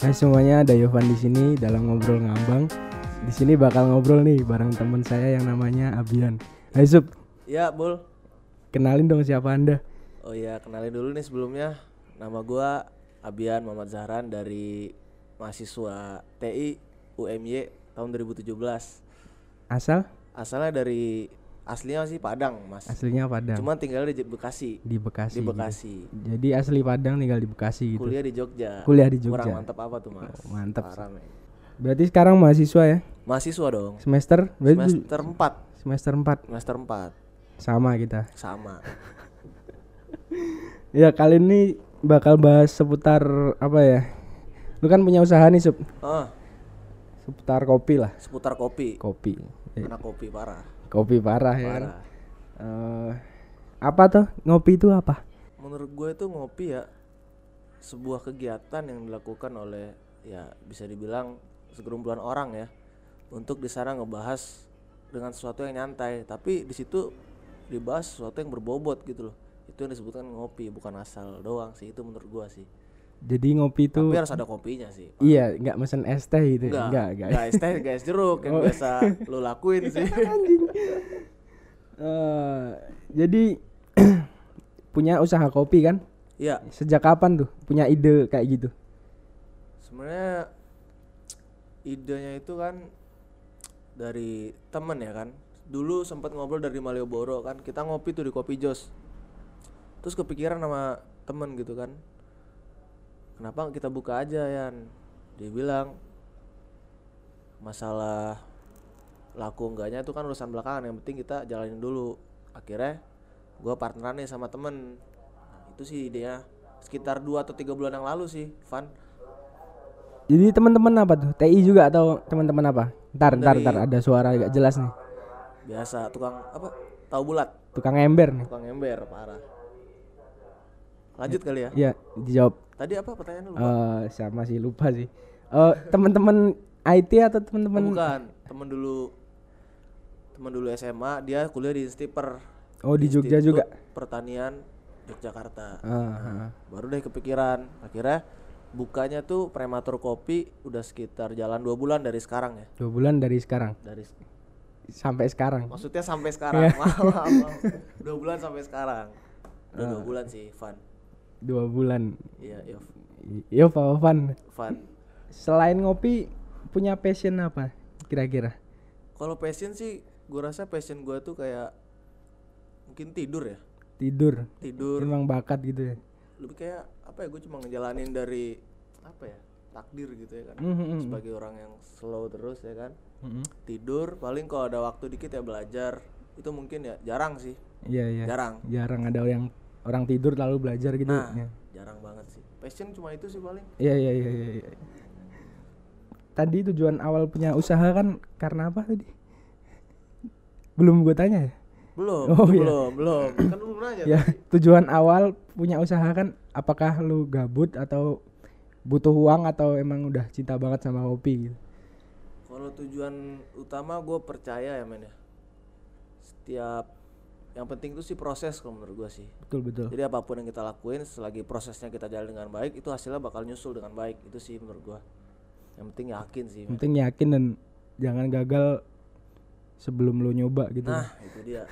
Hai semuanya, ada Yovan di sini dalam ngobrol ngambang. Di sini bakal ngobrol nih bareng teman saya yang namanya Abian. Hai Sup, Ya, Bul. kenalin dong siapa Anda? Oh iya, kenalin dulu nih sebelumnya. Nama gua Abian Muhammad Zahran dari mahasiswa TI UMY tahun 2017. Asal? Asalnya dari aslinya sih Padang, Mas. Aslinya Padang. Cuman tinggal di Bekasi. di Bekasi. Di gitu. Bekasi. Jadi asli Padang tinggal di Bekasi gitu. Kuliah di Jogja. Kuliah di Jogja. Kurang mantap apa tuh, Mas? Oh, mantap Parah, men. Berarti sekarang mahasiswa ya? Mahasiswa dong. Semester? Berarti Semester 4. semester 4 Semester 4. sama kita. Sama. Ya kali ini bakal bahas seputar apa ya? Lu kan punya usaha nih Sup. Oh, Seputar kopi lah. seputar kopi. Kopi. Anak kopi parah. Kopi parah ya kan? Parah. Eh, apa tuh ngopi itu apa? menurut gue itu ngopi ya sebuah kegiatan yang dilakukan oleh ya bisa dibilang segerombolan orang ya untuk di sana ngebahas dengan sesuatu yang nyantai tapi di situ dibahas sesuatu yang berbobot gitu loh itu yang disebutkan ngopi bukan asal doang sih itu menurut gua sih Jadi ngopi itu tapi harus ada kopinya sih iya nggak mesen es teh gitu. Enggak enggak enggak. enggak es teh enggak es jeruk yang biasa lo lakuin sih. Eh, jadi punya usaha kopi kan? Iya. Sejak kapan tuh punya ide kayak gitu? sebenarnya idenya itu kan dari temen ya kan. Dulu sempat ngobrol dari Malioboro kan. Kita ngopi tuh di Kopi Jos. Terus kepikiran sama temen gitu kan kenapa kita buka aja Yan dia bilang masalah laku enggaknya itu kan urusan belakangan yang penting kita jalanin dulu akhirnya gua partneran nih sama temen nah, itu sih idenya sekitar dua atau tiga bulan yang lalu sih Van Jadi teman-teman apa tuh? TI juga atau teman-teman apa? Ntar ntar Dari- ntar ada suara agak jelas nih. biasa tukang apa tahu bulat Tukang ember nih. tukang ember parah lanjut kali ya Iya, dijawab. Tadi apa pertanyaannya lu Eh sama sih lupa sih. Eh teman-teman IT atau teman-teman bukan temen dulu temen dulu SMA dia kuliah di Stiper Oh di Jogja juga. pertanian Yogyakarta Ah, ah. baru deh kepikiran akhirnya bukanya tuh prematur kopi udah sekitar jalan dua bulan dari sekarang ya Dua bulan dari sekarang dari sampai sekarang. maksudnya sampai sekarang Iya. maaf, maaf, maaf. dua bulan sampai sekarang udah Ah. dua bulan sih Van Dua bulan. iya iya Yo Pak Ovan. Van Selain ngopi punya passion apa kira-kira? Kalau passion sih, gue rasa passion gue tuh kayak mungkin tidur ya, Tidur. tidur. Emang bakat gitu ya. Lebih kayak apa ya? Gue cuma ngejalanin dari apa ya takdir gitu ya kan. Mhm. Sebagai orang yang slow terus ya kan, Mhm. tidur. Paling kalau ada waktu dikit ya belajar. Itu mungkin ya jarang sih, Iya iya. jarang. Jarang ada yang orang tidur lalu belajar gitu. Nah, ya. jarang banget sih. Passion cuma itu sih paling. Iya iya iya iya. iya. Tadi tujuan awal punya usaha kan karena apa tadi? Belum gue tanya ya. Belum, Oh, iya. belum, belum. Kan lu nanya. Ya tadi. tujuan awal punya usaha kan apakah lu gabut atau butuh uang atau emang udah cinta banget sama kopi gitu? Kalau tujuan utama gue percaya ya men ya. Setiap yang penting itu sih proses kalau menurut gue sih. Betul betul. Jadi apa pun yang kita lakuin selagi prosesnya kita jalan dengan baik itu hasilnya bakal nyusul dengan baik itu sih menurut gua. Yang penting yakin sih. Yang penting yakin dan jangan gagal sebelum lu nyoba gitu. Nah itu dia.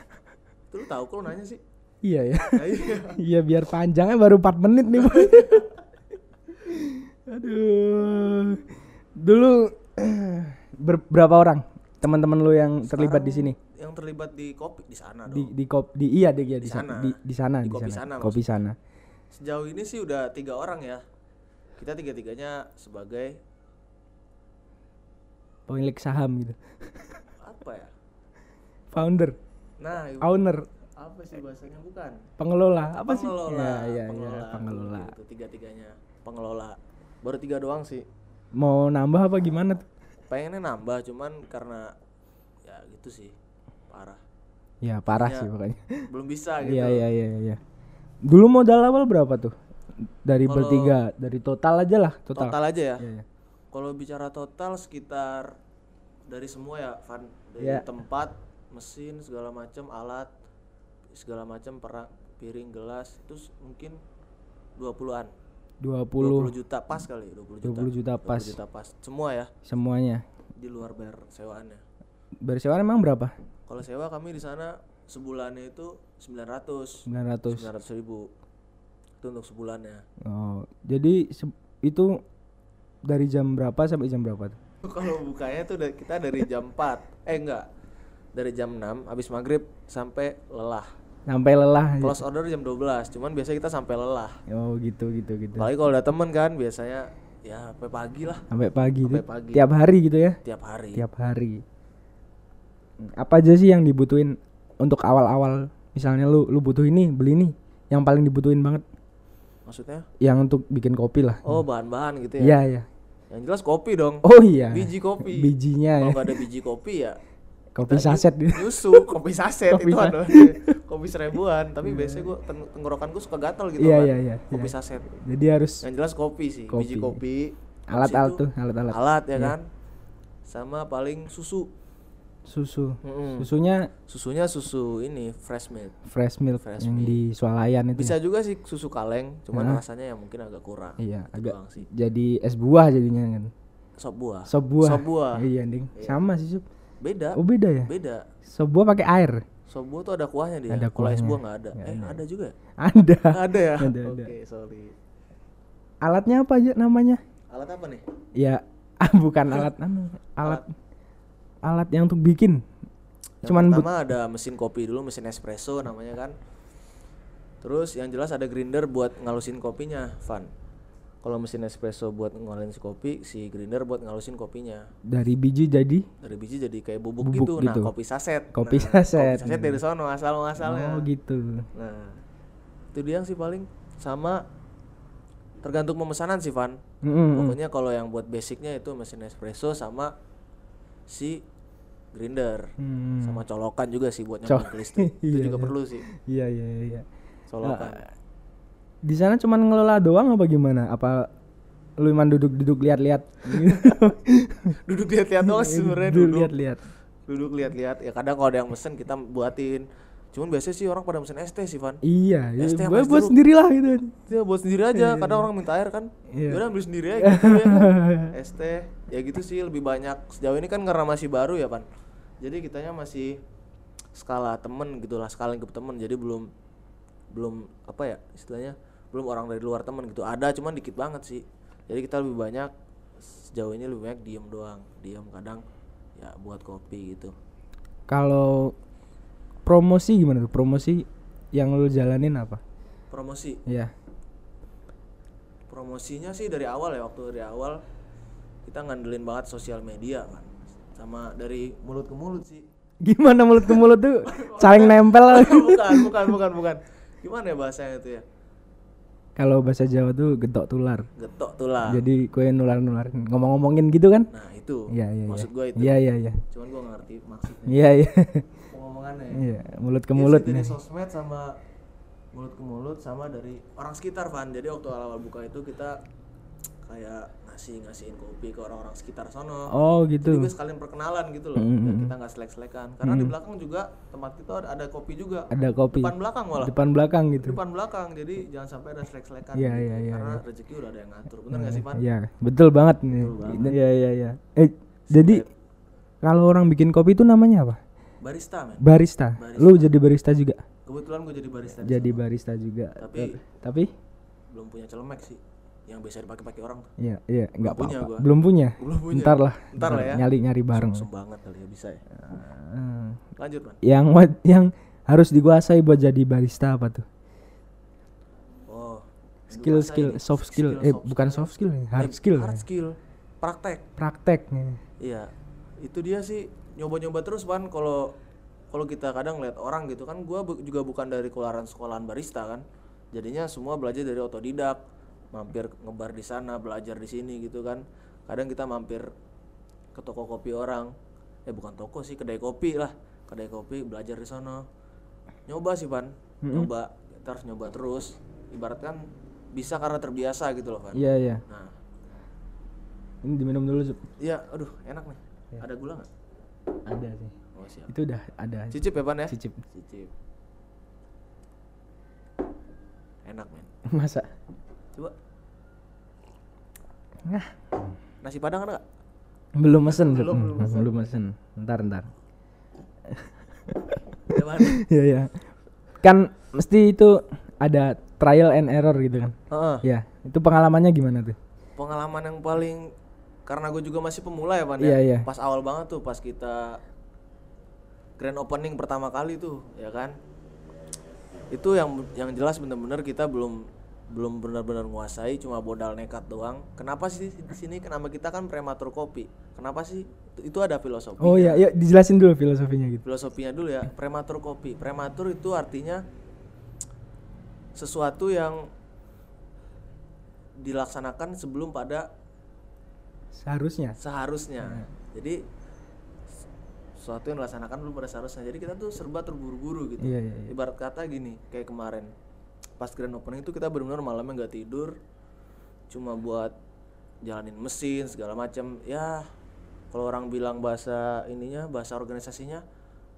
Itu lu tahu kok nanya sih. Iya ya. Nah, iya. Iya biar panjangnya baru 4 menit nih. Aduh. Dulu ber- berapa orang teman-teman lu yang terlibat di sini? Terlibat di kopi di sana dong. di di iya di, iya, di, Di sana sana. di, di sana Di di kopi sana. sana kopi sana. Sejauh ini sih udah tiga orang ya. Kita tiga tiganya sebagai Pemilik saham gitu. apa ya? Founder, Nah owner, apa sih bahasanya bukan? pengelola, apa sih? pengelola. Ya, ya, pengelola. ya, pengelola. Itu tiga tiganya pengelola. Baru tiga doang sih. Mau nambah apa gimana tuh? pengennya nambah cuman karena ya gitu sih parah Ya parah Iya. sih pokoknya. belum bisa gitu Iya iya iya iya. Dulu modal awal berapa tuh? Dari Kalau- bertiga, dari total aja lah, total. total aja ya Iya, iya. kalau bicara total sekitar dari semua ya Van dari Iya. tempat mesin segala macam alat segala macam perak piring gelas itu mungkin 20-an 20 20 juta pas kali 20 juta 20 juta pas 20 juta pas semua ya semuanya. di luar bayar sewaannya Bersewaan emang berapa? kalau sewa kami di sana sebulannya itu 900 900. 900 ribu itu untuk sebulannya Oh, jadi se- itu dari jam berapa sampai jam berapa tuh? kalau bukanya tuh kita dari jam 4 eh enggak dari jam 6 habis maghrib sampai lelah Sampai lelah. close order jam 12 cuman biasa kita sampai lelah Oh, gitu gitu gitu. apalagi kalau ada temen kan biasanya ya sampai pagi lah Sampai pagi sampai pagi Tiap hari gitu ya? tiap hari Tiap hari. Apa aja sih yang dibutuhin untuk awal-awal? Misalnya lu lu butuh ini, beli ini. Yang paling dibutuhin banget maksudnya yang untuk bikin kopi lah. oh bahan-bahan gitu ya Iya, iya. yang jelas kopi dong Oh iya. biji kopi Bijinya kalau ya. ada biji kopi ya Kopi saset nyusu kopi saset Kopi itu ada kopi seribuan tapi biasanya gua ten- tenggorokan gua suka gatal gitu Iya, kan iya, iya, kopi iya. saset Jadi harus yang jelas kopi sih biji Kopi. kopi alat-alat Habis tuh, itu alat-alat. alat ya Iya. kan sama paling susu Susu. Mm-mm. Susunya susunya susu ini fresh milk fresh milk Fresh yang milk. di swalayan itu. bisa juga sih susu kaleng cuman Hah? rasanya yang mungkin agak kurang Iya, Itu agak sih jadi es buah jadinya kan. sop buah Sop buah. Sop buah. Iya, Ding. Iya. Sama sih, Sup. beda Oh, beda ya? beda Sop buah pakai air. sop buah tuh ada kuahnya dia Ada kalau es kuahnya. buah nggak ada Nggak eh ada. ada juga ya? Ada. ada ya Ada, oke ada. sorry Alatnya apa aja namanya? alat apa nih Ya, bukan alat anu, alat alat yang untuk bikin. Yang Cuman pertama ada mesin kopi dulu, mesin espresso namanya kan. Terus yang jelas ada grinder buat ngalusin kopinya, Van. Kalau mesin espresso buat ngalusin kopi, si grinder buat ngalusin kopinya. dari biji jadi Dari biji jadi kayak bubuk, Bubuk gitu. gitu. Nah, kopi saset. Kopi Nah, saset. Kopi saset dari sono asal muasalnya. Oh, gitu. Nah, itu dia sih paling sama tergantung pemesanan sih, Van. Mm-mm. Pokoknya kalau yang buat basicnya itu mesin espresso sama si grinder Hmm. sama colokan juga sih buat nyambung listrik itu Iya, juga iya. perlu sih Iya, iya, iya. colokan Ah, Di sana cuman ngelola doang apa gimana? Apa lu emang duduk-duduk lihat-lihat? duduk lihat-lihat doang sebenarnya Duduk duduk lihat-lihat. duduk lihat-lihat ya kadang kalau ada yang mesen kita buatin cuman biasanya sih orang pada mesen es teh sih Van. Iya, ya, Es teh gue sama es buat jeruk. sendiri lah gitu. dia buat sendiri aja. Kadang orang minta air kan. Iya. yaudah ambil sendiri aja gitu ya. Es teh. Ya gitu sih lebih banyak. Sejauh ini kan karena masih baru ya Pan jadi kitanya masih skala temen gitu lah skala lingkup temen. Jadi belum belum apa ya istilahnya belum orang dari luar temen gitu. Ada cuman dikit banget sih. Jadi kita lebih banyak sejauh ini lebih banyak diem doang. Diem kadang ya buat kopi gitu. Kalau promosi gimana tuh? Promosi yang lu jalanin apa? promosi Iya. promosinya sih dari awal ya waktu dari awal kita ngandelin banget sosial media kan sama dari mulut ke mulut sih Gimana mulut ke mulut tuh? Saling nempel. bukan bukan bukan bukan gimana ya bahasanya itu ya Kalau bahasa Jawa tuh getok tular. getok tulah Jadi kue nular-nularin ngomong-ngomongin gitu kan? nah itu Iya, iya, maksud iya. gue itu Iya, iya, iya. cuman gue ngerti maksudnya Iya, iya. pengomongannya ya. Iya, mulut ke Iya mulut dari nih. sosmed sama mulut ke mulut sama dari orang sekitar Van jadi waktu awal buka itu kita kayak ngasih ngasihin kopi ke orang-orang sekitar sono Oh, Jadi gitu. gue sekalian perkenalan gitu loh, Mm, biar mm, kita nggak selek-selekan. Karena di belakang juga tempat kita ada, ada kopi juga. Ada kopi. Depan belakang malah. Depan belakang gitu. Depan belakang, jadi jangan sampai ada selek-selekan. Iya, gitu. iya, iya, Karena rezeki udah ada yang ngatur. Bener nggak sih Pan? Iya, betul banget nih. Iya, iya, iya. Eh, jadi kalau orang bikin kopi itu namanya apa? Barista men. Barista. Barista. Lu jadi barista juga? Kebetulan gue jadi barista. di Jadi sana. barista juga. Tapi Tapi belum punya celemek sih. Yang biasa dipakai-pakai orang. tuh. iya, iya, enggak punya apa-apa. gua. Belum punya. Belum punya. Ntar lah. Ntar lah ya. Nyari-nyari bareng. Sum banget kali ya bisa ya. Hmm. Lanjut Pan. Yang yang harus dikuasai buat jadi barista apa tuh? Oh. Skill skill soft skill. Eh, bukan skill. soft skill Eh, hard skill. Hard skill. Praktek. Praktek nih. Iya, itu dia sih nyoba-nyoba terus pan kalau kalau kita kadang lihat orang gitu kan gua bu- juga bukan dari keluaran sekolahan barista kan. Jadinya semua belajar dari otodidak, mampir ngebar di sana, belajar di sini gitu kan. Kadang kita mampir ke toko kopi orang. Eh bukan toko sih, kedai kopi lah. Kedai kopi belajar di sana. Nyoba sih, Pan. Nyoba, kita harus nyoba terus. Ibarat kan bisa karena terbiasa gitu loh, Pan. Iya, iya. Nah, Ini diminum dulu, Sup. iya, aduh, enak nih. Ada gula nggak? Ada sih. Oh, siap. Itu udah ada. Cicip ya pan ya? Cicip. Cicip. Enak men. Masa? Coba. Nah, Nasi Padang ada nggak? belum mesen, Sup. Belum, Hmm, belum mesen. belum mesen. Ntar, ntar. Iya, iya. Kan mesti itu ada trial and error gitu kan. Heeh. Ya, itu pengalamannya gimana tuh? Pengalaman yang paling karena gue juga masih pemula ya Pan Iya, ya. iya. Pas awal banget tuh pas kita grand opening pertama kali tuh, ya kan? Itu yang yang jelas bener-bener kita belum belum benar-benar menguasai cuma modal nekat doang. Kenapa sih di sini kenapa kita kan prematur kopi? Kenapa sih? Itu, itu ada filosofi. Oh iya, ya dijelasin dulu filosofinya gitu. filosofinya dulu ya prematur kopi prematur itu artinya sesuatu yang dilaksanakan sebelum pada Seharusnya. seharusnya. Jadi sesuatu yang dilaksanakan belum pada seharusnya. Jadi kita tuh serba terburu-buru gitu. Iya, iya, iya. ibarat kata gini kayak kemarin. Pas grand opening itu kita benar-benar malamnya nggak tidur. Cuma buat jalanin mesin segala macam ya kalau orang bilang bahasa ininya bahasa organisasinya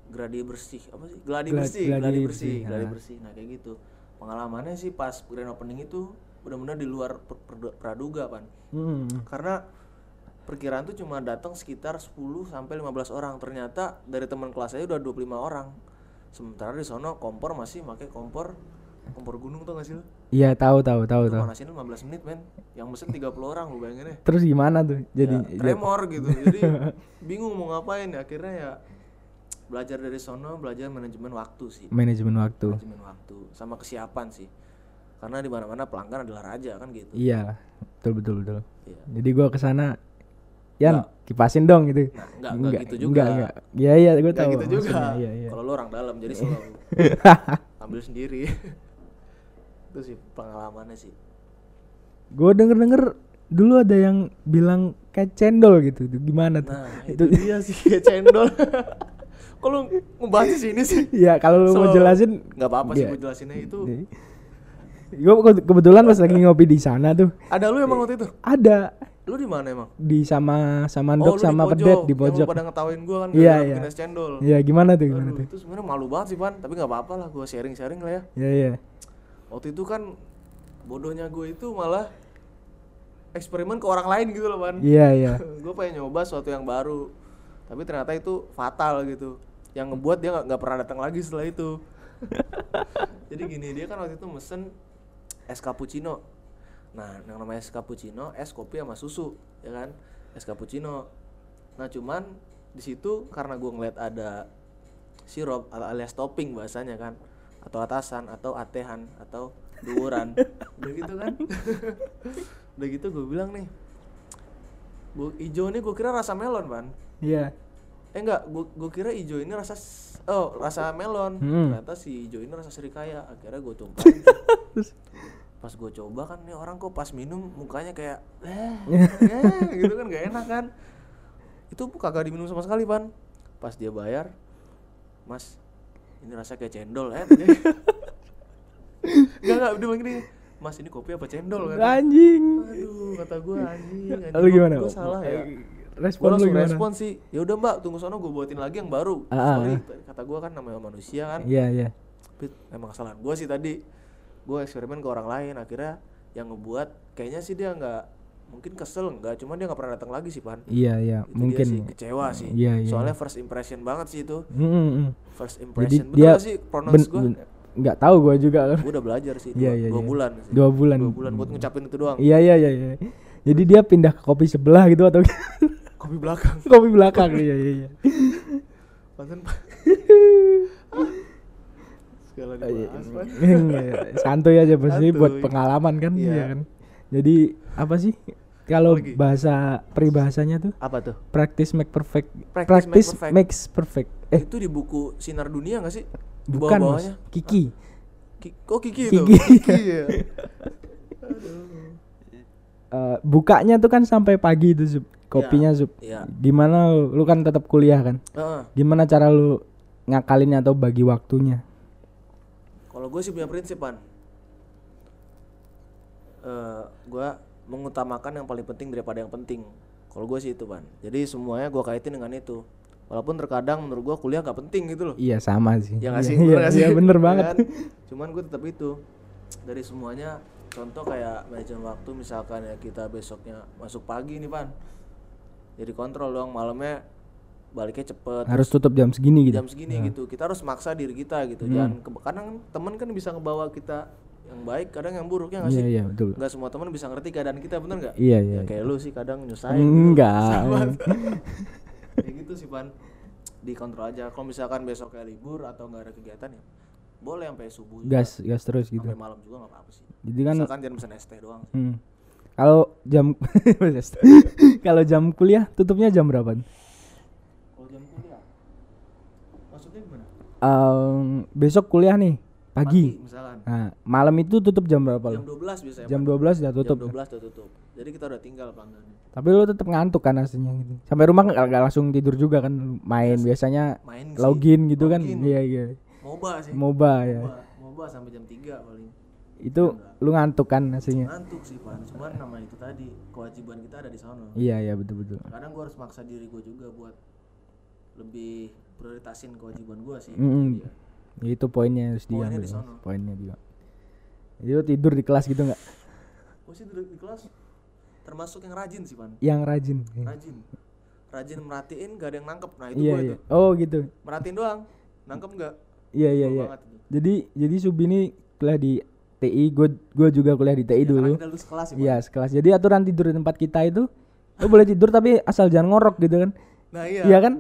gladi bersih. Apa sih? Gladi Gla- bersih gladi gladi bersih, gladi ha. bersih. Nah kayak gitu. Pengalamannya sih pas grand opening itu benar-benar di luar per- per- praduga pan. Hmm. karena perkiraan tuh cuma datang sekitar 10 sampai 15 orang ternyata dari teman kelas saya udah 25 orang sementara di sono kompor masih pakai kompor kompor gunung tuh gak sih lu? Iya, tahu tahu tahu tahu. manasin 15 menit men yang mesen 30 orang lu bayangin ya Terus gimana tuh? Jadi ya, tremor gitu jadi bingung mau ngapain ya akhirnya ya belajar dari sono belajar manajemen waktu sih manajemen waktu. manajemen waktu sama kesiapan sih karena di mana-mana pelanggan adalah raja kan gitu Iya, betul betul betul. Iya. Jadi gua ke sana, Yan kipasin dong gitu. Nah, enggak, enggak gitu juga. Enggak, enggak. Iya iya, gue Nggak tahu. gitu juga. Iya iya. kalau lu orang dalam jadi selalu ambil sendiri itu sih pengalamannya sih Gue denger denger dulu ada yang bilang kayak cendol gitu. Gimana tuh? nah itu dia sih kayak cendol lu ngebahas di sini sih Iya, kalau lu mau So, jelasin nggak apa-apa sih Iya. gue jelasinnya itu Gue kebetulan pas lagi ngopi di sana tuh ada lu emang waktu itu ada lu di mana emang di sama sama oh Mandok lu sama di Pedet pojok di yang pojok. pada ngetawain gua kan Iya, iya. cendol Iya, gimana tuh gimana Aduh, tuh? itu sebenarnya malu banget sih pan tapi nggak apa-apa lah gue sharing-sharing lah ya Iya iya. waktu itu kan bodohnya gue itu malah eksperimen ke orang lain gitu loh pan Iya iya. gue pengen nyoba sesuatu yang baru tapi ternyata itu fatal gitu yang ngebuat dia nggak pernah datang lagi setelah itu jadi gini dia kan waktu itu mesen es cappuccino nah yang namanya es cappuccino es kopi sama susu ya kan? Es cappuccino. Nah cuman di situ karena gue ngeliat ada sirup al- alias topping bahasanya kan atau atasan atau atehan atau duuran. Udah gitu kan? Udah gitu gue bilang nih Bu, hijau ini gue kira rasa melon ban Iya. eh enggak gue gue kira hijau ini rasa oh rasa melon. Hmm. ternyata si hijau ini rasa serikaya akhirnya gue tumpahin pas gue coba kan nih orang kok pas minum mukanya kayak eh, eh gitu kan gak enak kan. Itu kagak diminum sama sekali pan pas dia bayar mas ini rasa kayak cendol eh. Gak gak dia bilang gini mas ini kopi apa cendol? kan Anjing. aduh kata gue anjing, anjing. Lalu gimana? gue salah ya. Respon gue gimana? respon sih ya udah mbak tunggu sono gue buatin lagi yang baru. Ah, sorry ah. kata gue kan namanya manusia kan. Iya iya. Pit, emang kesalahan gue sih tadi gue eksperimen ke orang lain akhirnya yang ngebuat kayaknya sih dia nggak mungkin kesel nggak cuman dia nggak pernah datang lagi sih pan Iya iya. itu Mungkin. dia sih kecewa sih Iya, iya. soalnya first impression banget sih itu Mm, mm, mm. first Jadi impression bener dia gak sih pronounce gue nggak tahu gua juga kan. gue udah belajar sih dua, Iya, iya, dua iya. bulan sih. Dua bulan. dua bulan buat ngucapin itu doang Iya iya iya iya. Jadi dia pindah ke kopi sebelah gitu atau kopi belakang kopi belakang iya iya iya. Panten segala dibahas Pan. Iya, Santuy aja pasti buat pengalaman kan Iya. iya kan. Jadi apa sih kalau bahasa peribahasanya tuh apa tuh practice make perfect. Practice make Practice perfect. makes perfect. Eh itu di buku sinar dunia gak sih di bukan mas. bawah-bawahnya Kiki. Ki- kok Kiki itu Kiki. Kiki ya Eh, bukanya tuh kan sampai pagi itu Zup. Kopinya Zup. Iya. Gimana lu, lu kan tetap kuliah kan? Heeh. Gimana cara lu ngakalinnya atau bagi waktunya? Kalau gue sih punya prinsip pan, Eh gue mengutamakan yang paling penting daripada yang penting. Kalau gue sih itu pan. Jadi semuanya gue kaitin dengan itu. Walaupun terkadang menurut gue kuliah gak penting gitu loh. Iya sama sih. Ya nggak Iya, sih, Iya, bener nggak sih? iya, bener banget. kan? Cuman gue tetap itu dari semuanya contoh kayak manajemen waktu misalkan ya kita besoknya masuk pagi nih pan jadi kontrol dong malamnya baliknya cepet harus tutup jam segini gitu? Jam segini gitu. Kita harus maksa diri kita gitu. Jangan ke- kadang temen kan bisa ngebawa kita yang baik kadang yang buruk ya nggak iya sih? iya betul. Nggak semua temen bisa ngerti keadaan kita bener nggak? Iya iya Ya, kayak lu sih kadang nyusahin gitu. enggak kayak gitu sih pan. Dikontrol aja. Kalau misalkan besok kayak libur atau nggak ada kegiatan ya boleh sampai subuh juga, gas gas terus gitu. Sampai malam juga nggak apa-apa sih. Jadi kan misalkan jangan pesan es teh doang hmm. kalau jam kalau jam kuliah tutupnya jam berapa kalau jam kuliah maksudnya Em, besok kuliah nih pagi, misalkan. Nah, malam itu tutup jam berapa jam lo 12 biasanya jam Pan. 12 udah tutup jam 12 udah tutup. Jadi kita udah tinggal pelanggannya tapi lo tetap ngantuk kan aslinya gitu. Sampai rumah nggak nggak langsung tidur juga kan main biasanya main sih. login gitu kan? Login. iya iya. Moba sih. Moba ya. Moba, moba sampai jam 3 paling. Itu lu ngantuk kan aslinya? Ngantuk sih pan cuman nama itu tadi kewajiban kita ada di sana. Iya iya betul betul. Kadang gue harus maksa diri gue juga buat lebih prioritasin kewajiban gue sih. Iya. Ya, itu poinnya harus Poinnya diambil di sono. poinnya juga. Jadi tidur di kelas gitu nggak? Gue sih duduk di kelas. Termasuk yang rajin sih pan. Yang rajin. Rajin. Rajin merhatiin gak ada yang nangkep. Nah itu iya gue iya. itu oh gitu. Merhatiin doang. Nangkep nggak? Iya iya Gua iya. jadi jadi Subi ini kuliah di TI gue gue juga kuliah di TI Ya, dulu. dulu sekelas. Iya sekelas. Jadi aturan tidur di tempat kita itu lo boleh tidur tapi asal jangan ngorok gitu kan. nah iya. Iya kan?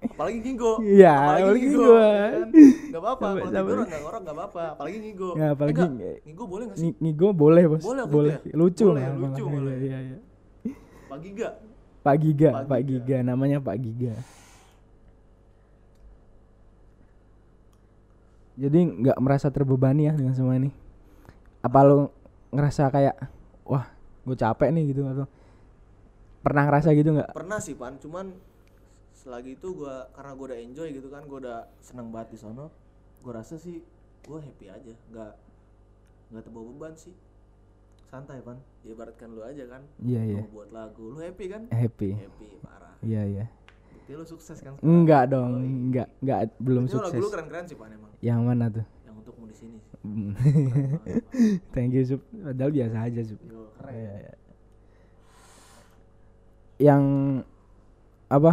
Apalagi ngigo Iya, apalagi ngigo. ya kan? nggak apa-apa kalau tidur nggak ngorok nggak apa-apa apalagi ngigo Ya, apalagi Eh, nge- nggak, ngigo boleh nggak sih Ng- Ngigo boleh bos. Boleh ya? Lucu Boleh, malah, lucu boleh. Iya, iya, gak Pak Giga, Pak Pak Giga. Giga. namanya Pak Giga. Jadi nggak merasa terbebani ya dengan semua ini. Apa lo ngerasa kayak wah gue capek nih gitu atau pernah ngerasa gitu nggak? pernah sih pan cuman selagi itu gua karena gua udah enjoy gitu kan gua udah seneng banget di sono gua rasa sih gua happy aja nggak nggak terbawa beban sih santai pan ya ibaratkan lu aja kan Iya iya. mau buat lagu lu happy kan Happy. happy parah Iya iya. bukti lu sukses kan sekarang. Enggak dong, enggak, enggak belum lagu sukses. lu keren-keren sih pan emang Yang mana tuh? yang untukmu di sini. Hmm. Thank you Sup. Padahal biasa aja Sup. Yo, keren Iya, iya. Yang apa?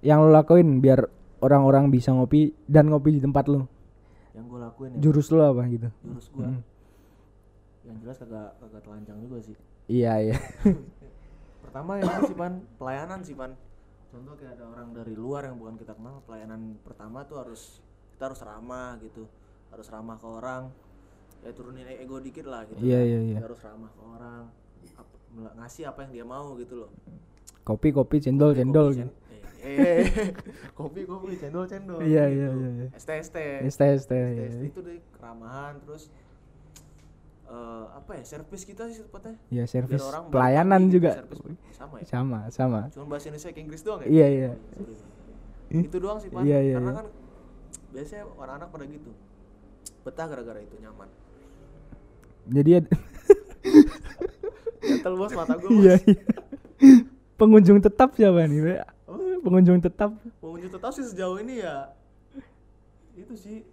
Yang lo lakuin biar orang-orang bisa ngopi dan ngopi di tempat lo. yang gua lakuin ya Jurus lo apa gitu? jurus gua Hmm. yang jelas kagak kagak telanjang juga sih Iya iya. pertama ya itu sih pan pelayanan sih pan contoh kayak ada orang dari luar yang bukan kita kenal pelayanan pertama tuh harus kita harus ramah gitu harus ramah ke orang ya turunin ego dikit lah gitu Iya kan. iya iya. Harus ramah ke orang ngasih apa yang dia mau gitu loh Kopi kopi cendol cendol kopi, gitu. eh, kopi kopi cendol cendol Iya gitu. iya iya. iya. teh. Es iya, iya. itu deh keramahan terus eh, apa ya servis kita sih tepatnya Ya servis orang pelayanan gitu, juga. sama ya Sama sama. cuma bahasa Indonesia ke Inggris doang ya Iya iya. Sorry, sorry. itu doang sih pak Iya, iya, karena iya. kan biasanya anak-anak pada gitu betah gara-gara itu nyaman Jadi ad- gatel bos mata gue iya iya. Pengunjung tetap siapa nih? Be? Pengunjung tetap pengunjung tetap sih sejauh ini ya itu sih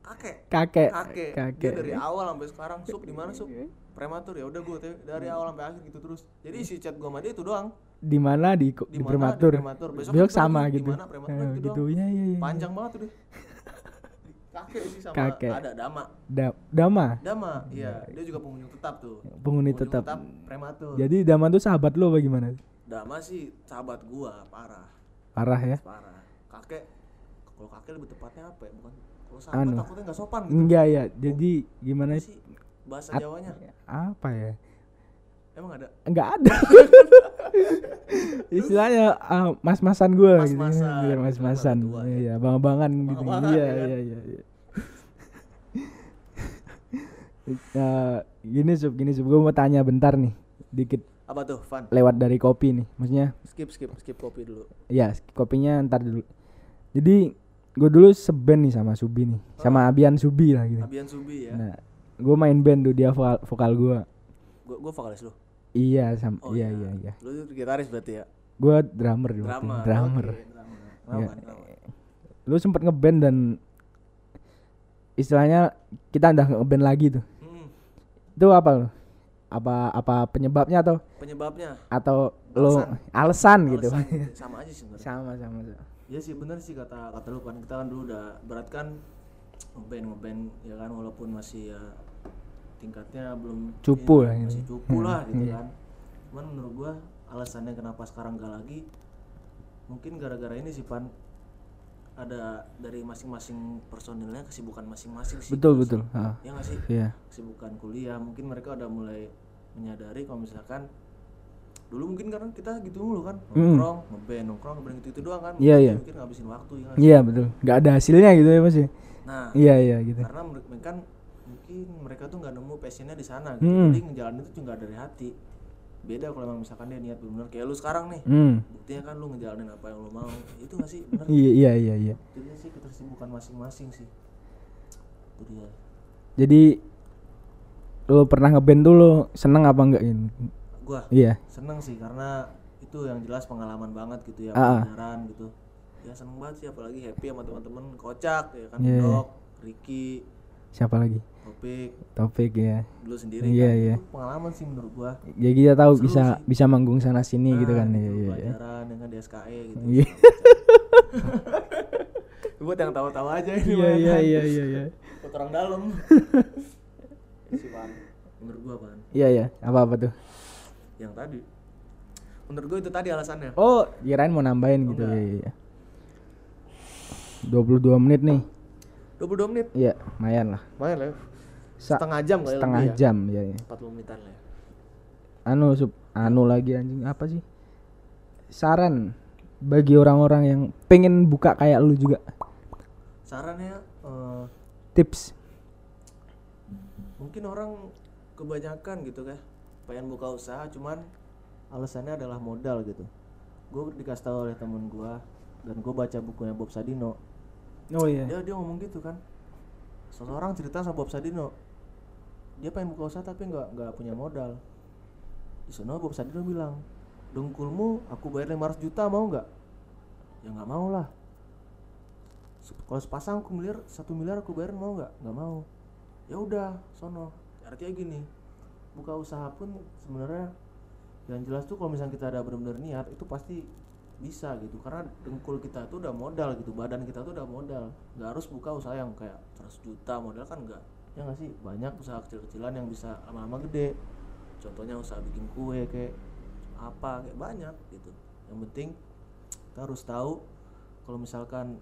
kakek kakek. kakek, Kakek. dia dari awal sampai sekarang sup di mana sup prematur ya udah gue dari awal sampai akhir gitu terus jadi isi chat gue sama dia itu doang di mana di, Di di prematur. Di prematur. Besok Besok sama di gitu. mana? Prematur Eh, gitu gitu. Iya iya iya. panjang banget tuh deh kakek sih sama Kakek. ada dama Da- Dama. dama iya dia juga pengunjung tetap tuh Penghuni Pengunjung tetap. prematur Jadi Dama tuh sahabat lo bagaimana? Dama sih sahabat gua parah Parah ya? parah kakek kalau kakek lebih tepatnya apa ya bukan kalau sahabat Anu. takutnya nggak sopan gitu Enggak ya. Jadi gimana sih? bahasa At- Jawanya Apa ya? emang ada Enggak ada. Istilahnya ah, mas-masan gue gitu. Mas-masan. Iya, mas-masan. Tua ya. Iya, bang-bangan gitu. Iya, ya kan? iya, iya, iya. Eh, gini sub, gini sub, gue mau tanya bentar nih, dikit apa tuh Van lewat dari kopi nih, maksudnya skip skip skip kopi dulu ya kopinya ntar dulu. Jadi gue dulu seben nih sama Subi nih, sama Abian Subi lah gitu. Abian Subi ya Nah, gue main band tuh dia vokal, vokal gue. gua gua vokalis lu Iya, sama, Oh, iya, iya. iya, iya. lu gitaris berarti ya Gue drummer dulu. drama drummer. Oke, drummer Iya. Drama, drama. Lu sempet ngeband dan istilahnya kita udah ngeband lagi tuh. Hmm, Itu apa lo? Apa apa penyebabnya atau penyebabnya atau lo alasan, gitu? alasan sama aja sih sebenarnya sama sama. sama. ya sih bener sih kata kata lu kan kita kan dulu udah berat kan ngeband ngeband ya kan walaupun masih ya tingkatnya belum Cupu ini, lah masih gitu. cupu lah gitu Iya. kan cuman menurut gua alasannya kenapa sekarang gak lagi mungkin gara-gara ini sih pan ada dari masing-masing personilnya kesibukan masing-masing sih Betul betul. ya nggak sih Iya. kesibukan kuliah mungkin mereka udah mulai menyadari kalau misalkan dulu mungkin karena kita gitu mulu kan nongkrong ngeband nongkrong ngeband gitu itu doang kan Hmm. Iya, iya. mungkin ngabisin waktu ya nggak sih? Iya betul. Nggak ada hasilnya gitu ya mas ya. nah Iya iya gitu. karena mereka kan mungkin mereka tuh nggak nemu passionnya di sana gitu Hmm. jadi ngejalanin itu juga dari hati beda kalau emang misalkan dia niat benar kayak lu sekarang nih Hmm. buktinya kan lu ngejalanin apa yang lu mau itu gak sih bener Iya iya iya iya. itu dia sih ketersibukan masing-masing sih itu dia Jadi lo pernah ngeband lo seneng apa enggak ini? gua Iya. seneng sih karena itu yang jelas pengalaman banget gitu ya Ah, ah. pelajaran gitu ya seneng banget sih apalagi happy sama teman-teman kocak ya kan Iya. Dok, Ricky Siapa lagi? Topik Topik ya. dulu sendiri Iya, kan iya. pengalaman sih menurut gua Ya kita tahu Seru bisa sih. bisa manggung sana sini gitu Nah, kan. gitu, Iya iya iya. pelajaran dengan di SKE gitu Iya. buat yang tahu-tahu aja ini Iya iya kan. iya iya iya. orang dalam sih pan menurut gua pan Iya iya. Apa apa tuh? yang tadi menurut gua itu tadi alasannya Oh, kirain mau nambahin gitu. Iya iya iya. 22 menit nih. 22 menit Iya, lumayan lah. lumayan lah ya. Setengah jam kali setengah lebih ya. jam ya, ya. 40 menitan lah ya. Anu sup, anu lagi anjing apa sih? Saran bagi orang-orang yang pengen buka kayak lu juga. sarannya eh, Tips. mungkin orang kebanyakan gitu kan pengen buka usaha cuman alasannya adalah modal gitu gue dikasih tahu oleh temen gue dan gue baca bukunya Bob Sadino Oh iya. dia dia ngomong gitu kan. Seseorang cerita sama Bob Sadino. Dia pengen buka usaha tapi nggak nggak punya modal. Di sana Bob Sadino bilang dengkulmu aku bayar 500 juta mau nggak? Ya nggak mau lah. Kalau sepasang aku miliar satu miliar aku bayar mau nggak? Nggak mau. Ya udah sono. Artinya gini buka usaha pun sebenarnya yang jelas tuh kalau misalnya kita ada benar-benar niat itu pasti bisa gitu karena dengkul kita tuh udah modal gitu badan kita tuh udah modal. Nggak harus buka usaha yang kayak 100 juta modal kan enggak ya nggak sih? Banyak usaha kecil-kecilan yang bisa lama-lama gede. Contohnya usaha bikin kue kayak apa kayak banyak gitu. Yang penting kita harus tahu kalau misalkan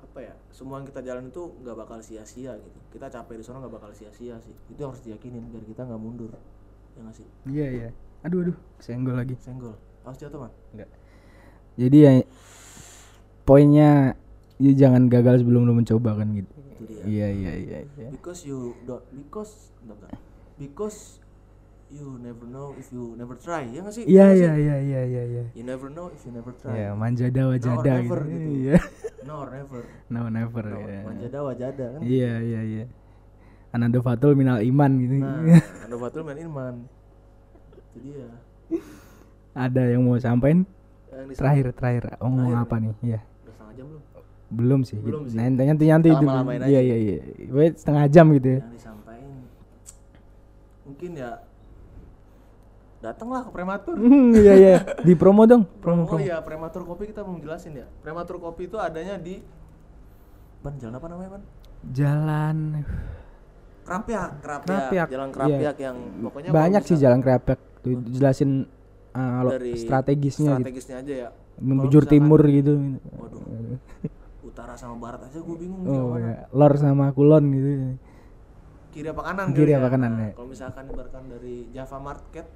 apa ya semua yang kita jalan itu nggak bakal sia-sia gitu. Kita capek di sana nggak bakal sia-sia sih. Itu yang harus diyakinin biar kita nggak mundur. Ya nggak sih? Iya iya. Aduh aduh, senggol lagi. senggol harus jatuh man Enggak. Jadi ya poinnya ya jangan gagal sebelum lu mencoba kan gitu. Iya iya iya iya. because you don't because enggak, because you never know if you never try ya nggak sih Iya Ya iya iya iya iya iya. you never know if you never try Ya manjada wajada never gitu. gitu. Iya. no never No never no, ya. manjada wajada kan Iya iya iya. Ananda fatul minal iman gitu. nah anda batul main iman itu dia Ada yang mau sampaikan? Yang di Terakhir terakhir. Ngomong Terakhir. apa nih? Iya. udah setengah jam belum Belum sih. Belum gitu. sih. Nanti nanti nanti itu. Iya iya iya. Wait setengah jam gitu ya. yang disampaikan mungkin ya datanglah ke prematur Hmm, iya iya. Di promo dong. Promo Oh promo. iya, prematur kopi kita mau jelasin ya. Prematur kopi itu adanya di Ban jalan apa namanya, Ban? Jalan Krapyak. Krapyak, Jalan iya. Krapyak yang pokoknya banyak sih jalan kerapek. Tuh jelasin uh, dari strategisnya gitu. strategisnya aja ya. Membujur timur gitu. Waduh. Utara sama barat aja gue bingung Oh oh, ya, lor sama kulon gitu. Kiri apa kanan Kiri apa ya? kanan, Nah, ya. Kalau misalkan ibaratkan dari Java Market,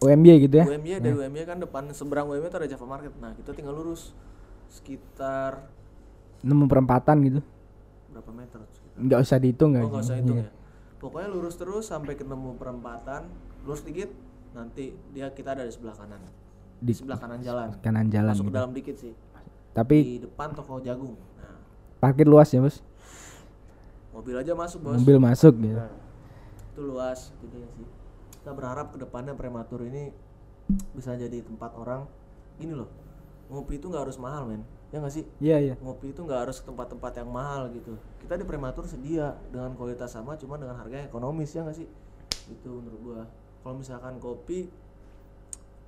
UMY gitu ya. UMY dari UMY kan depan seberang UMY itu ada Java Market. Nah, kita tinggal lurus sekitar 6 perempatan gitu. berapa meter? Sekitar Nggak usah dihitung nggak Oh nggak sih? usah hitung Iya. ya. Pokoknya lurus terus sampai ketemu perempatan, lurus dikit, nanti dia kita ada di sebelah kanan. Di, Di sebelah kanan jalan. kanan jalan Masuk ke gitu. dalam dikit sih. Tapi Di depan toko jagung. Nah, parkir luas ya, Bos. mobil aja masuk bos. Mobil masuk gitu. Nah, itu luas, gitu ya sih. Kita berharap ke depannya prematur ini bisa jadi tempat orang. Gini loh, ngopi itu nggak harus mahal men. Ya nggak sih? Iya, iya. Ngopi itu nggak harus ke tempat-tempat yang mahal gitu. Kita di prematur sedia dengan kualitas sama, cuma dengan harga yang ekonomis ya nggak sih? itu menurut gua kalau misalkan kopi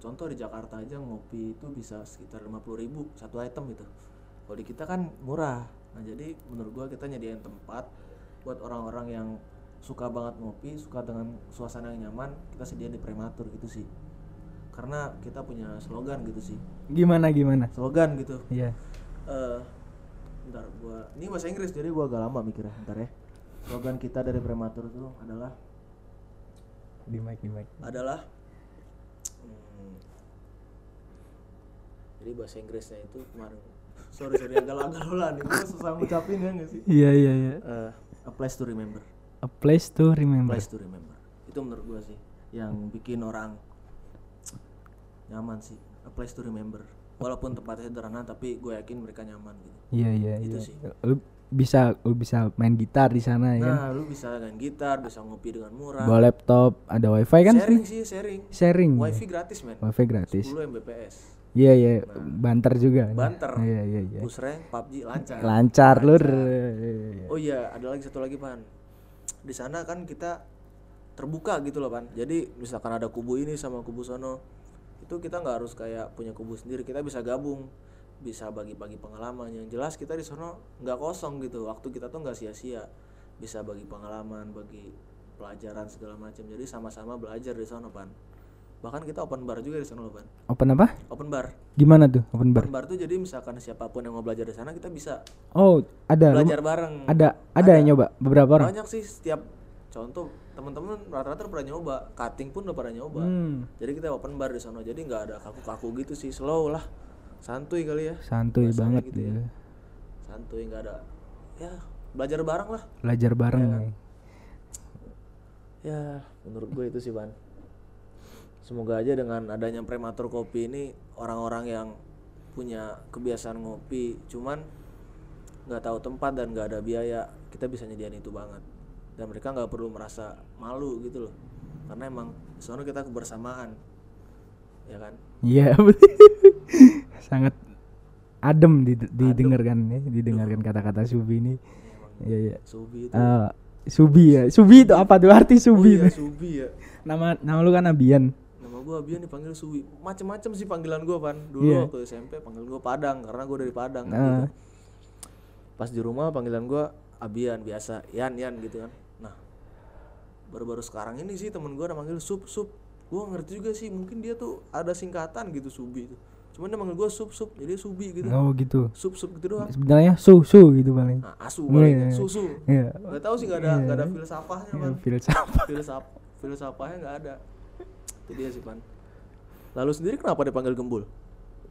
contoh di Jakarta aja ngopi itu bisa sekitar 50.000 ribu satu item gitu. Kalau di kita kan murah. Nah jadi menurut gua kita nyediain tempat buat orang-orang yang suka banget ngopi suka dengan suasana yang nyaman kita sediain di prematur gitu sih. Karena kita punya slogan gitu sih. Gimana gimana? slogan gitu. Iya. eh bentar gua ini bahasa Inggris jadi gua agak lama mikirnya bentar ya. Slogan kita dari prematur itu adalah Di mic di mic. adalah hmm, jadi bahasa Inggrisnya itu kemarin sorry sorry agak agak lah nih gua susah ngucapin ya nggak sih Iya iya iya. Eh, a place to remember A place to remember. place to remember itu menurut gua sih yang bikin orang nyaman sih a place to remember walaupun tempatnya sederhana tapi gue yakin mereka nyaman gitu Iya iya Itu iya. sih. Bisa lu bisa main gitar di sana ya. kan? nah lu bisa main gitar bisa ngopi dengan murah Bawa laptop, ada wifi kan? sharing sih sharing Sharing. wifi gratis men Wifi gratis. 10 mbps Iya iya, banter juga. banter Iya iya iya. push rank PUBG lancar Lancar lur. oh iya ada lagi satu lagi pan di sana kan kita terbuka gitu loh pan jadi misalkan ada kubu ini sama kubu sono itu kita nggak harus kayak punya kubu sendiri kita bisa gabung bisa bagi-bagi pengalaman. Yang jelas kita di sono nggak kosong gitu. Waktu kita tuh nggak sia-sia. Bisa bagi pengalaman bagi pelajaran segala macam. Jadi sama-sama belajar di sono pan. Bahkan kita open bar juga di loh pan. Open apa? open bar. Gimana tuh open bar? open bar tuh jadi misalkan siapa pun yang mau belajar di sana kita bisa Oh, ada. Belajar bareng. Ada ada yang nyoba? Beberapa orang. banyak sih setiap contoh teman-teman rata-rata pernah nyoba. Cutting pun udah pernah nyoba. Hmm. jadi kita open bar di sana jadi nggak ada kaku-kaku gitu sih. Slow lah santuy kali ya Santuy banget gitu ya. ya. santuy nggak ada ya belajar bareng lah Belajar bareng. Nih. ya menurut gue itu sih ban semoga aja dengan adanya prematur kopi ini orang-orang yang punya kebiasaan ngopi cuman nggak tahu tempat dan nggak ada biaya kita bisa nyediain itu banget dan mereka nggak perlu merasa malu gitu loh karena emang soalnya kita kebersamaan ya kan Iya. Sangat adem di- didengarkan ya, didengarkan kata-kata Subi ini. Iya iya. Subi itu Eh, Subi ya. Subi itu apa tuh arti oh Subi? iya itu? Subi ya Nama nama lu kan Abian. nama gua Abian dipanggil Subi macem-macem sih panggilan gua pan dulu Iya. waktu SMP panggil gua Padang karena gua dari Padang Nah. gitu. pas di rumah panggilan gua Abian biasa Yan Yan gitu kan nah baru-baru sekarang ini sih temen gua ada manggil Sup Sup gua ngerti juga sih mungkin dia tuh ada singkatan gitu Subi itu cuman dia manggil gua Sup Sup jadi Subi gitu Oh gitu. Sup Sup gitu doang Sebenarnya su su gitu paling. nah asu Iya, paling iya. susu Iya. nggak tahu sih nggak ada nggak ada filsafahnya Ya, pan filsafat. filsaf filsafahnya nggak ada itu dia sih pan lalu sendiri kenapa dipanggil gembul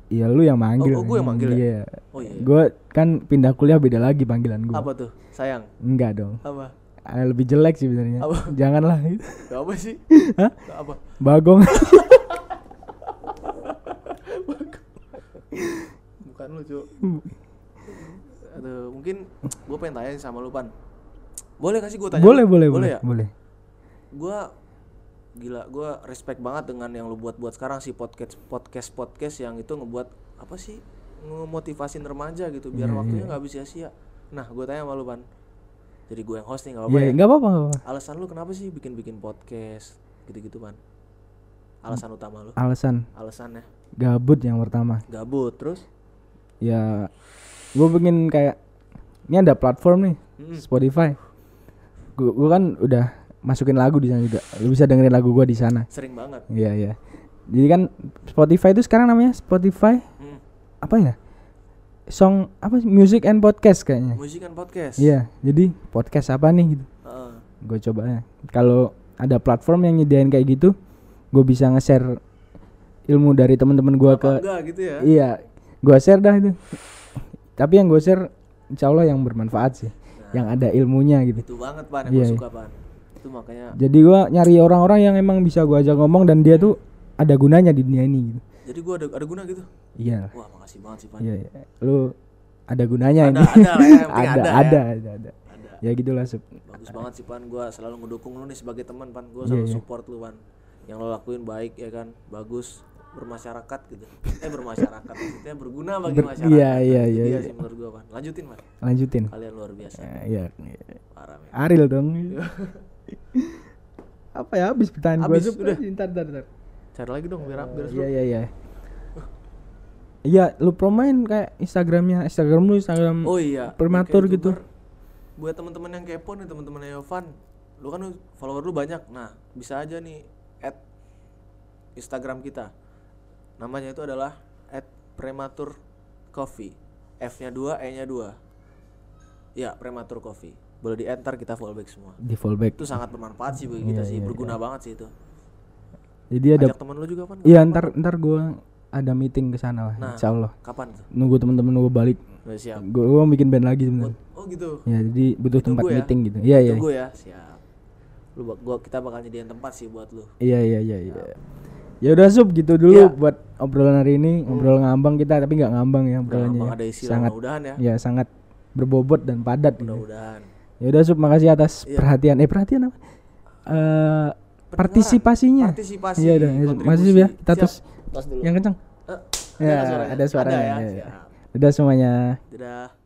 Iya lu yang manggil. Oh, oh, gua yang manggil ya? Iya. oh iya Gue kan pindah kuliah beda lagi panggilan gue. apa tuh sayang Enggak dong. apa Eh, lebih jelek sih sebenarnya. Janganlah. Gak apa sih Hah? Gak apa Bagong. bukan lu cu Aduh, mungkin gue pengen tanya sih sama lu pan. Boleh gak sih gue tanya? Boleh, lu? boleh, boleh, boleh ya? boleh. gue gila gue respect banget dengan yang lu buat buat sekarang sih podcast podcast podcast yang itu ngebuat apa sih ngemotivasin remaja gitu biar Iya, waktunya iya. nggak habis sia-sia. Nah gue tanya sama lu pan. Jadi gue yang host nih nggak apa Iya, ya? apa-apa, nggak apa-apa. alasan lu kenapa sih bikin bikin podcast gitu-gitu pan? Alasan utama lu. Alasan. Alasannya? Gabut yang pertama. gabut terus Ya gue pengen kayak ini ada platform nih, Mm-mm. Spotify. Gue gua kan udah masukin lagu di sana juga. Lu bisa dengerin lagu gua di sana. sering banget Iya, iya. Jadi kan Spotify itu sekarang namanya Spotify Hmm. apa ya? Song apa? Music and podcast kayaknya. musik kan podcast Iya, jadi podcast apa nih gitu. Heeh. Gue coba ya. Kalau ada platform yang nyediain kayak gitu, gue bisa nge-share ilmu dari teman-teman gue ke enggak gitu ya iya, gue share dah itu. Tapi yang gue share insya Allah yang bermanfaat sih, yang ada ilmunya gitu. itu banget pan yang Iya, gue iya. suka pan itu makanya Jadi gue nyari orang-orang yang emang bisa gue ajak ngomong dan dia tuh ada gunanya di dunia ini gitu. jadi gue ada ada guna gitu Iya, wah makasih banget sih pan iya, iya. Lu ada gunanya Ada- ini. ada lah ya, ada, ada ya. ada, ada, ada. ada Ya gitulah Sup. bagus banget sih pan gue selalu ngedukung lu nih sebagai teman pan gue Iya, selalu iya. support lu pan yang lo lakuin baik ya kan bagus bermasyarakat gitu eh bermasyarakat maksudnya berguna bagi Ber- masyarakat iya, iya, dia iya, sih menurut gue pan lanjutin pan Lanjutin. kalian luar biasa Ya, iya. iya. parah men Ariel dong. apa ya habis pertanyaan gue Habis, udah. Ntar, ntar, ntar. Cari lagi dong biar biar Iya seru. iya iya. Iya, lu promain kayak Instagramnya, Instagram lu, Instagram Oh iya. Prematur gitu. Buat teman-teman yang kepo nih, teman-teman Yovan. Lu kan follower lu banyak. Nah, bisa aja nih add Instagram kita. Namanya itu adalah add prematur coffee. F-nya 2, E-nya 2. Ya, prematur coffee. Boleh di enter kita fallback semua. di fallback. Itu sangat bermanfaat sih bagi kita Iya, sih, iya, berguna banget sih itu. Jadi ada Ajak teman lu juga kan? Iya, ntar ntar gua ada meeting ke sana lah, Nah. insya Allah. Kapan tuh? Nunggu teman-teman gua balik. Udah siap. Gua, gua mau bikin band lagi sebenarnya. Oh gitu. Ya, jadi butuh tempat ya. meeting gitu. Iya, iya. Tunggu ya, siap. Lu gua kita bakal nyediain tempat sih buat lu. Iya, iya, iya, iya. Ya udah sub gitu dulu Iya. buat obrolan hari ini, ngobrol ngambang kita tapi nggak ngambang ya obrolannya. Ya. ada isi sangat ya. ya sangat berbobot dan padat. Mudah-mudahan. Ya udah sub makasih atas Iya. perhatian. Eh perhatian apa? Eh partisipasinya. Partisipasi. Iya udah, ya, kontribusi. masih Sub ya. Kita terus yang kenceng. Eh, Ya, ada suaranya. ada suaranya. Ada ya. ya, ya. Siap. Udah semuanya. Dadah.